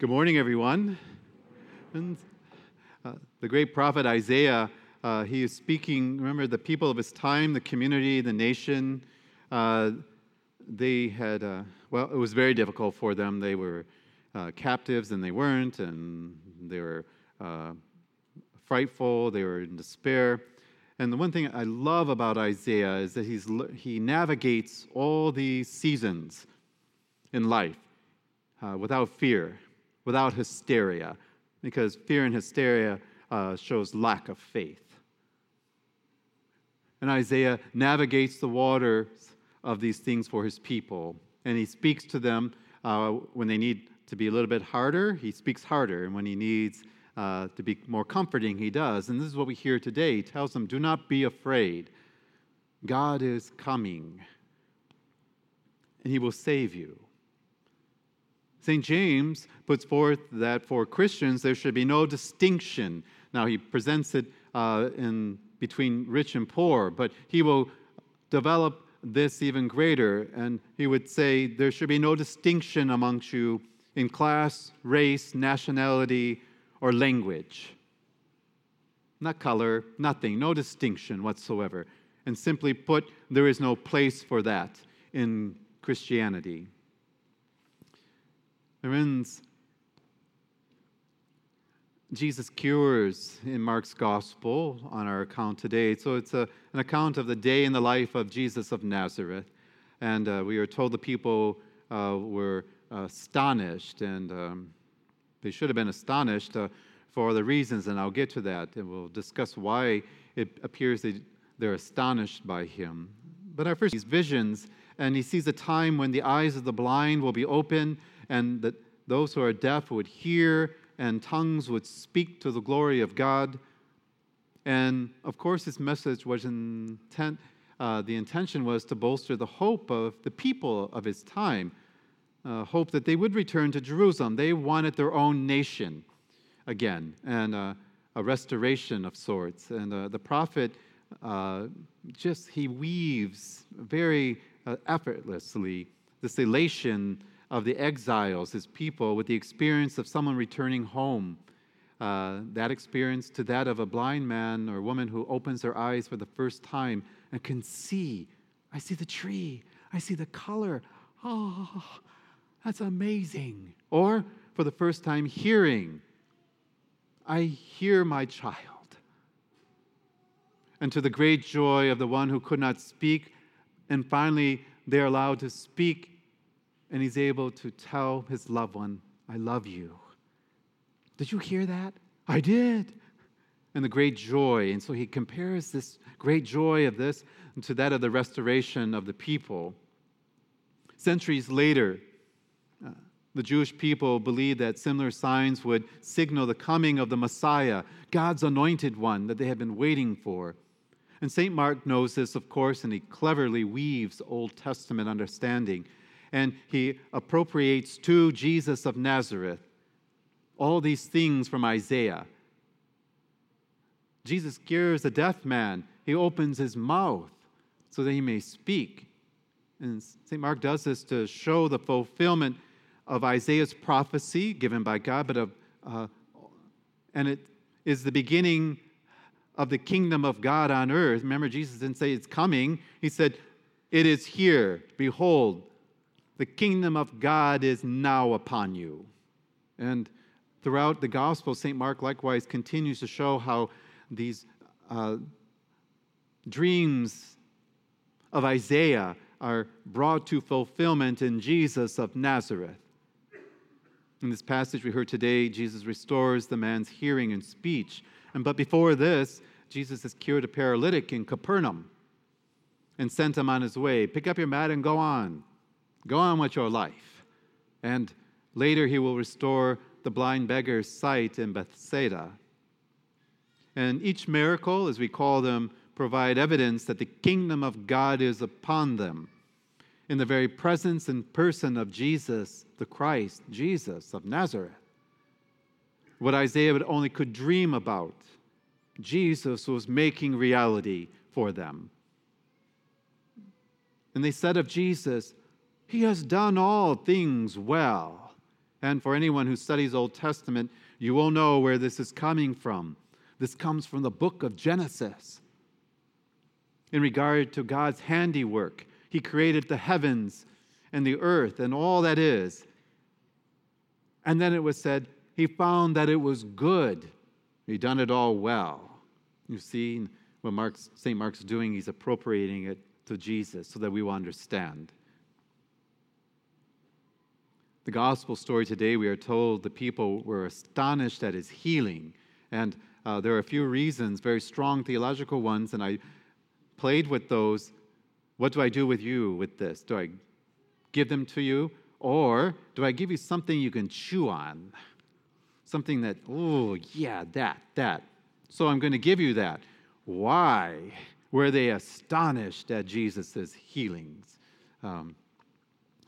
Good morning, everyone. And, uh, the great prophet Isaiah, uh, he is speaking, remember, the people of his time, the community, the nation, uh, they had, uh, well, it was very difficult for them. They were uh, captives and they weren't, and they were uh, frightful, they were in despair. And the one thing I love about Isaiah is that he's, he navigates all these seasons in life without fear, without hysteria, because fear and hysteria uh, shows lack of faith. And Isaiah navigates the waters of these things for his people, and he speaks to them uh, when they need to be a little bit harder, he speaks harder, and when he needs uh, to be more comforting, he does. And this is what we hear today. He tells them, Do not be afraid. God is coming, and he will save you. St. James puts forth that for Christians there should be no distinction. Now, he presents it uh, in between rich and poor, but he will develop this even greater, and he would say there should be no distinction amongst you in class, race, nationality, or language. Not color, nothing, no distinction whatsoever. And simply put, there is no place for that in Christianity. Friends, Jesus cures in Mark's gospel on our account today. So it's a, an account of the day in the life of Jesus of Nazareth. And uh, we are told the people uh, were astonished and um, they should have been astonished uh, for the reasons, and I'll get to that, and we'll discuss why it appears that they're astonished by him. But our first, these visions, and he sees a time when the eyes of the blind will be open, and that those who are deaf would hear, and tongues would speak to the glory of God. And of course, this message was intent. Uh, the intention was to bolster the hope of the people of his time uh, hope that they would return to Jerusalem. They wanted their own nation again and uh, a restoration of sorts. And uh, the prophet uh, just, he weaves very uh, effortlessly this elation of the exiles, his people, with the experience of someone returning home. Uh, that experience to that of a blind man or woman who opens their eyes for the first time and can see. I see the tree. I see the color. Oh, that's amazing. Or for the first time, hearing. I hear my child. And to the great joy of the one who could not speak, and finally they're allowed to speak, and he's able to tell his loved one, I love you. Did you hear that? I did. And the great joy. And so he compares this great joy of this to that of the restoration of the people. Centuries later, uh, the Jewish people believed that similar signs would signal the coming of the Messiah, God's anointed one that they had been waiting for. And St. Mark knows this, of course, and he cleverly weaves Old Testament understanding. And he appropriates to Jesus of Nazareth all these things from Isaiah. Jesus cures a deaf man, he opens his mouth so that he may speak. And St. Mark does this to show the fulfillment of Isaiah's prophecy given by God, but of, uh, and it is the beginning of the kingdom of God on earth. Remember, Jesus didn't say it's coming, He said, It is here. Behold, the kingdom of God is now upon you. And throughout the gospel, St. Mark likewise continues to show how these uh, dreams of Isaiah are brought to fulfillment in Jesus of Nazareth. In this passage we heard today, Jesus restores the man's hearing and speech. And but before this, Jesus has cured a paralytic in Capernaum and sent him on his way. Pick up your mat and go on. Go on with your life. And later he will restore the blind beggar's sight in Bethsaida. And each miracle, as we call them, provide evidence that the kingdom of God is upon them in the very presence and person of Jesus, the Christ, Jesus of Nazareth. What Isaiah only could dream about, Jesus was making reality for them. And they said of Jesus, He has done all things well. And for anyone who studies Old Testament, you will know where this is coming from. This comes from the book of Genesis. In regard to God's handiwork, He created the heavens and the earth and all that is. And then it was said, He found that it was good. He done it all well. You see what St. Mark's doing? He's appropriating it to Jesus so that we will understand. The gospel story today, we are told the people were astonished at his healing. And uh, there are a few reasons, very strong theological ones, and I played with those. What do I do with you with this? Do I give them to you? Or do I give you something you can chew on? Something that, oh, yeah, that, that. So I'm going to give you that. Why were they astonished at Jesus' healings? Um,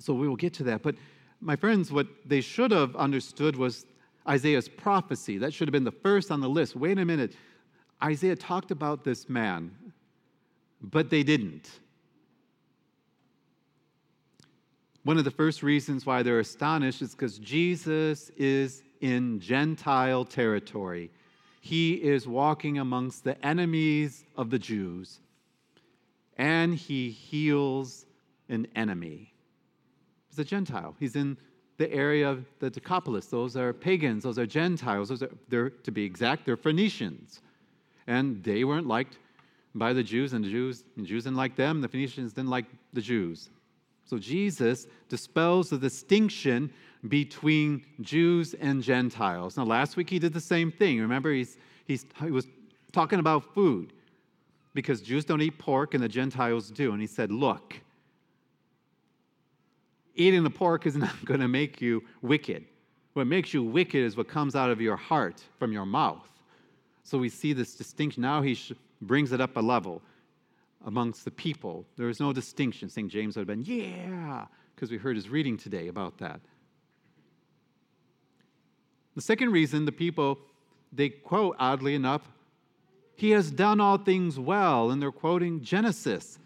so we will get to that. But my friends, what they should have understood was Isaiah's prophecy. That should have been the first on the list. Wait a minute. Isaiah talked about this man, but they didn't. One of the first reasons why they're astonished is because Jesus is in Gentile territory. He is walking amongst the enemies of the Jews, and he heals an enemy. A Gentile. He's in the area of the Decapolis. Those are pagans, those are Gentiles. Those are, they're, to be exact, they're Phoenicians. And they weren't liked by the Jews, and the Jews, the Jews didn't like them, the Phoenicians didn't like the Jews. So Jesus dispels the distinction between Jews and Gentiles. Now, last week he did the same thing. Remember, he's, he's, he was talking about food because Jews don't eat pork and the Gentiles do. And he said, Look, eating the pork is not going to make you wicked. What makes you wicked is what comes out of your heart from your mouth. So we see this distinction. Now he brings it up a level amongst the people. There is no distinction. St. James would have been, yeah, because we heard his reading today about that. The second reason the people, they quote, oddly enough, he has done all things well, and they're quoting Genesis.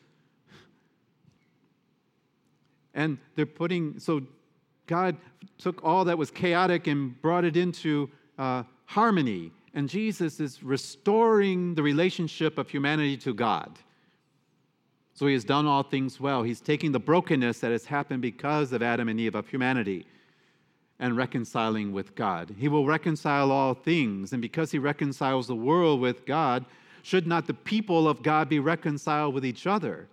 And they're putting, so God took all that was chaotic and brought it into uh, harmony. And Jesus is restoring the relationship of humanity to God. So he has done all things well. He's taking the brokenness that has happened because of Adam and Eve, of humanity, and reconciling with God. He will reconcile all things. And because he reconciles the world with God, should not the people of God be reconciled with each other?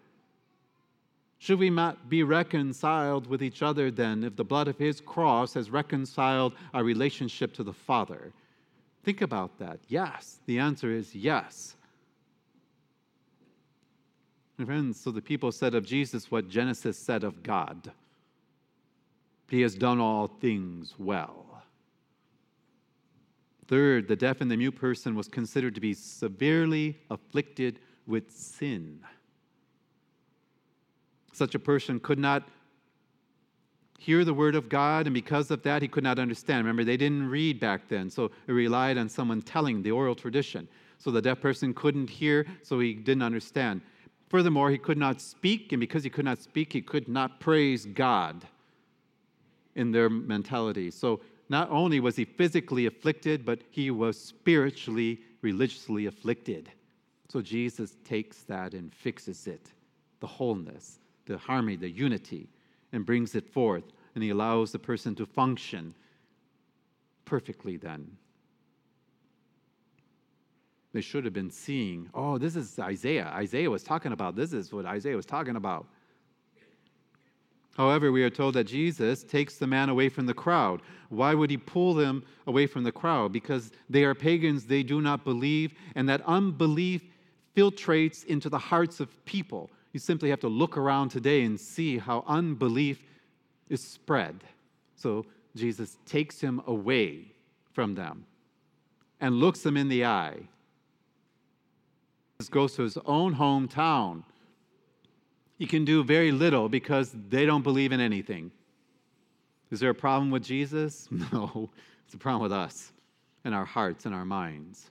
Should we not be reconciled with each other then if the blood of his cross has reconciled our relationship to the Father? Think about that. Yes. The answer is yes. And friends, so the people said of Jesus what Genesis said of God He has done all things well. Third, the deaf and the mute person was considered to be severely afflicted with sin. Such a person could not hear the word of God, and because of that, he could not understand. Remember, they didn't read back then, so it relied on someone telling the oral tradition. So the deaf person couldn't hear, so he didn't understand. Furthermore, he could not speak, and because he could not speak, he could not praise God in their mentality. So not only was he physically afflicted, but he was spiritually, religiously afflicted. So Jesus takes that and fixes it, the wholeness the harmony, the unity, and brings it forth. And he allows the person to function perfectly then. They should have been seeing, oh, this is Isaiah. Isaiah was talking about this is what Isaiah was talking about. However, we are told that Jesus takes the man away from the crowd. Why would he pull them away from the crowd? Because they are pagans, they do not believe, and that unbelief filtrates into the hearts of people. You simply have to look around today and see how unbelief is spread. So Jesus takes him away from them and looks them in the eye. Jesus goes to his own hometown. He can do very little because they don't believe in anything. Is there a problem with Jesus? No, it's a problem with us and our hearts and our minds.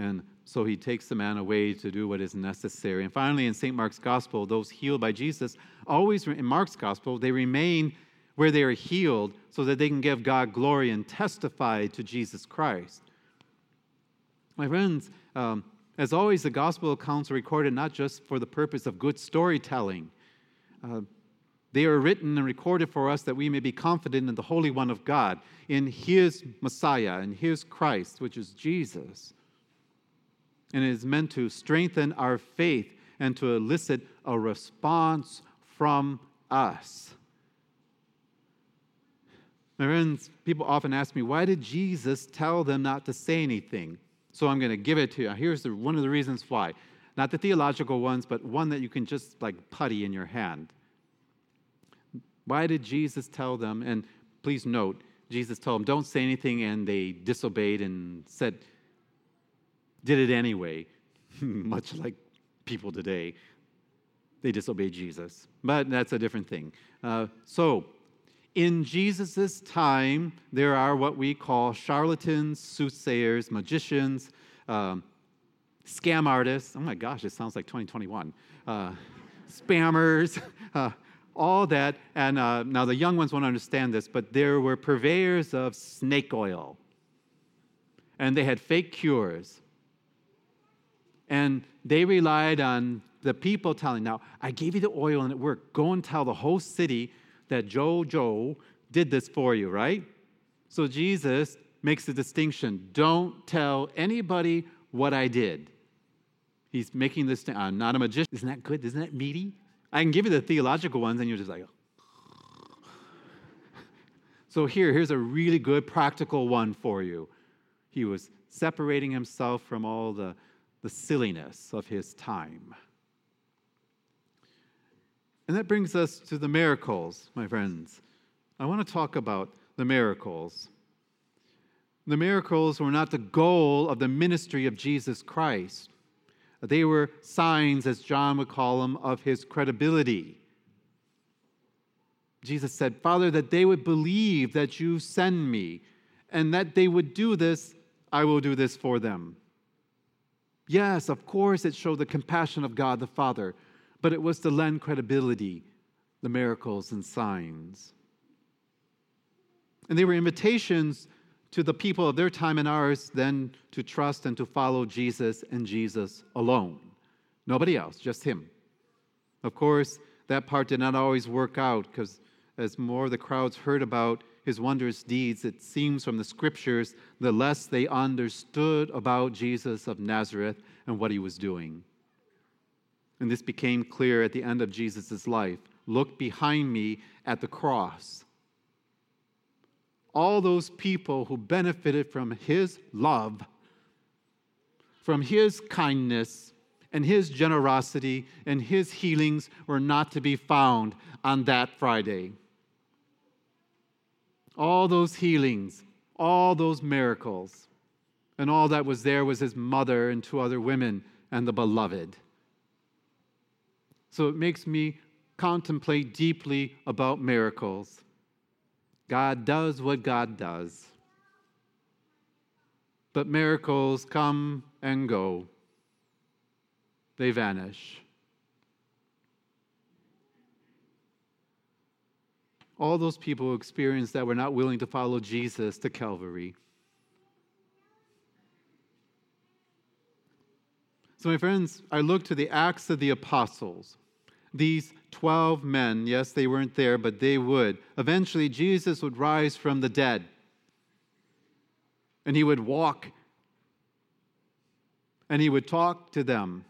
And so he takes the man away to do what is necessary. And finally, in St. Mark's Gospel, those healed by Jesus always, in Mark's Gospel, they remain where they are healed so that they can give God glory and testify to Jesus Christ. My friends, um, as always, the gospel accounts are recorded not just for the purpose of good storytelling. Uh, they are written and recorded for us that we may be confident in the Holy One of God, in His Messiah, in His Christ, which is Jesus. And it is meant to strengthen our faith and to elicit a response from us. My friends, people often ask me, why did Jesus tell them not to say anything? So I'm going to give it to you. Here's the, one of the reasons why. Not the theological ones, but one that you can just like putty in your hand. Why did Jesus tell them? And please note, Jesus told them, don't say anything, and they disobeyed and said, did it anyway, much like people today. They disobeyed Jesus. But that's a different thing. Uh, so, in Jesus' time, there are what we call charlatans, soothsayers, magicians, um, scam artists. Oh my gosh, it sounds like 2021. Uh, spammers, uh, all that. And uh, now the young ones won't understand this, but there were purveyors of snake oil. And they had fake cures. And they relied on the people telling, now, I gave you the oil and it worked. Go and tell the whole city that Joe Joe did this for you, right? So Jesus makes a distinction. Don't tell anybody what I did. He's making this, I'm not a magician. Isn't that good? Isn't that meaty? I can give you the theological ones, and you're just like, so here, here's a really good practical one for you. He was separating himself from all the, the silliness of his time. And that brings us to the miracles, my friends. I want to talk about the miracles. The miracles were not the goal of the ministry of Jesus Christ. They were signs, as John would call them, of his credibility. Jesus said, Father, that they would believe that you send me, and that they would do this, I will do this for them. Yes, of course, it showed the compassion of God the Father but it was to lend credibility, the miracles and signs. And they were invitations to the people of their time and ours then to trust and to follow Jesus and Jesus alone. Nobody else, just Him. Of course, that part did not always work out because as more of the crowds heard about his wondrous deeds, it seems from the scriptures, the less they understood about Jesus of Nazareth and what he was doing. And this became clear at the end of Jesus' life. Look behind me at the cross. All those people who benefited from his love, from his kindness, and his generosity and his healings were not to be found on that Friday. All those healings, all those miracles, and all that was there was his mother and two other women and the beloved. So it makes me contemplate deeply about miracles. God does what God does. But miracles come and go, they vanish. All those people who experienced that were not willing to follow Jesus to Calvary. So, my friends, I look to the Acts of the Apostles these 12 men, yes, they weren't there, but they would. Eventually, Jesus would rise from the dead and he would walk and he would talk to them.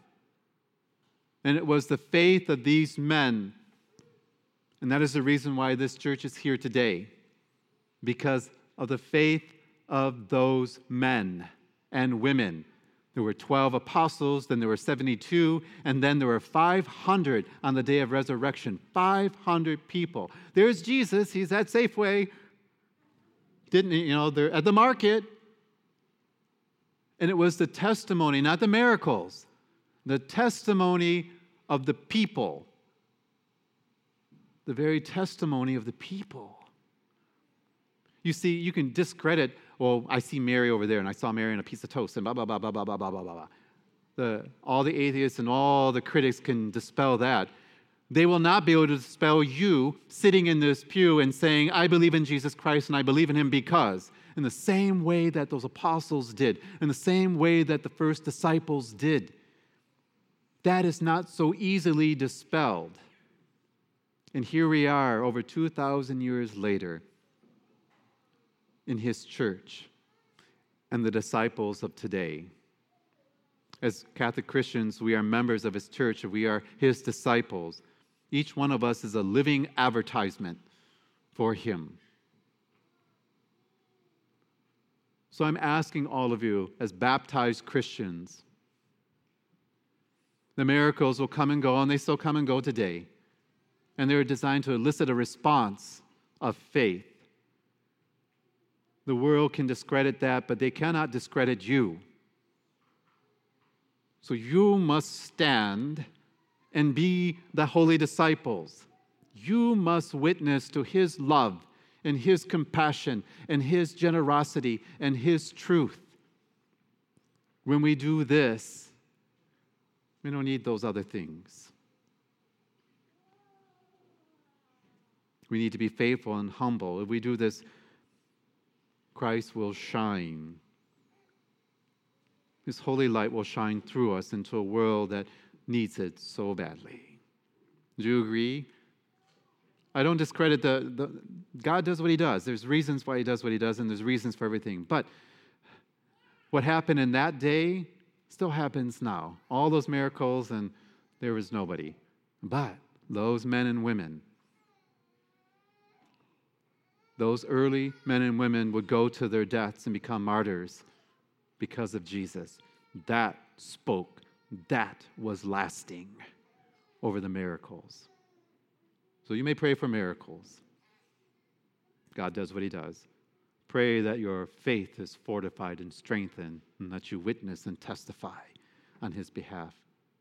And it was the faith of these men. And that is the reason why this church is here today, because of the faith of those men and women there were 12 apostles, then there were 72, and then there were 500 on the day of resurrection. 500 people. There's Jesus, he's at Safeway. Didn't? You know, they're at the market. And it was the testimony, not the miracles, the testimony of the people. The very testimony of the people. You see, you can discredit well, I see Mary over there, and I saw Mary on a piece of toast, and blah, blah, blah, blah, blah, blah, blah, blah, blah. The, all the atheists and all the critics can dispel that. They will not be able to dispel you sitting in this pew and saying, I believe in Jesus Christ and I believe in him because, in the same way that those apostles did, in the same way that the first disciples did. That is not so easily dispelled. And here we are, over 2,000 years later, in his church and the disciples of today. As Catholic Christians, we are members of his church, we are his disciples. Each one of us is a living advertisement for him. So I'm asking all of you, as baptized Christians, the miracles will come and go, and they still come and go today. And they're designed to elicit a response of faith. The world can discredit that, but they cannot discredit you. So you must stand and be the holy disciples. You must witness to his love and his compassion and his generosity and his truth. When we do this, we don't need those other things. We need to be faithful and humble. If we do this, Christ will shine. His holy light will shine through us into a world that needs it so badly. Do you agree? I don't discredit the, the God does what he does. There's reasons why he does what he does, and there's reasons for everything. But what happened in that day still happens now. All those miracles, and there was nobody. But those men and women, those early men and women would go to their deaths and become martyrs because of Jesus. That spoke, that was lasting over the miracles. So you may pray for miracles. God does what He does. Pray that your faith is fortified and strengthened, and that you witness and testify on His behalf.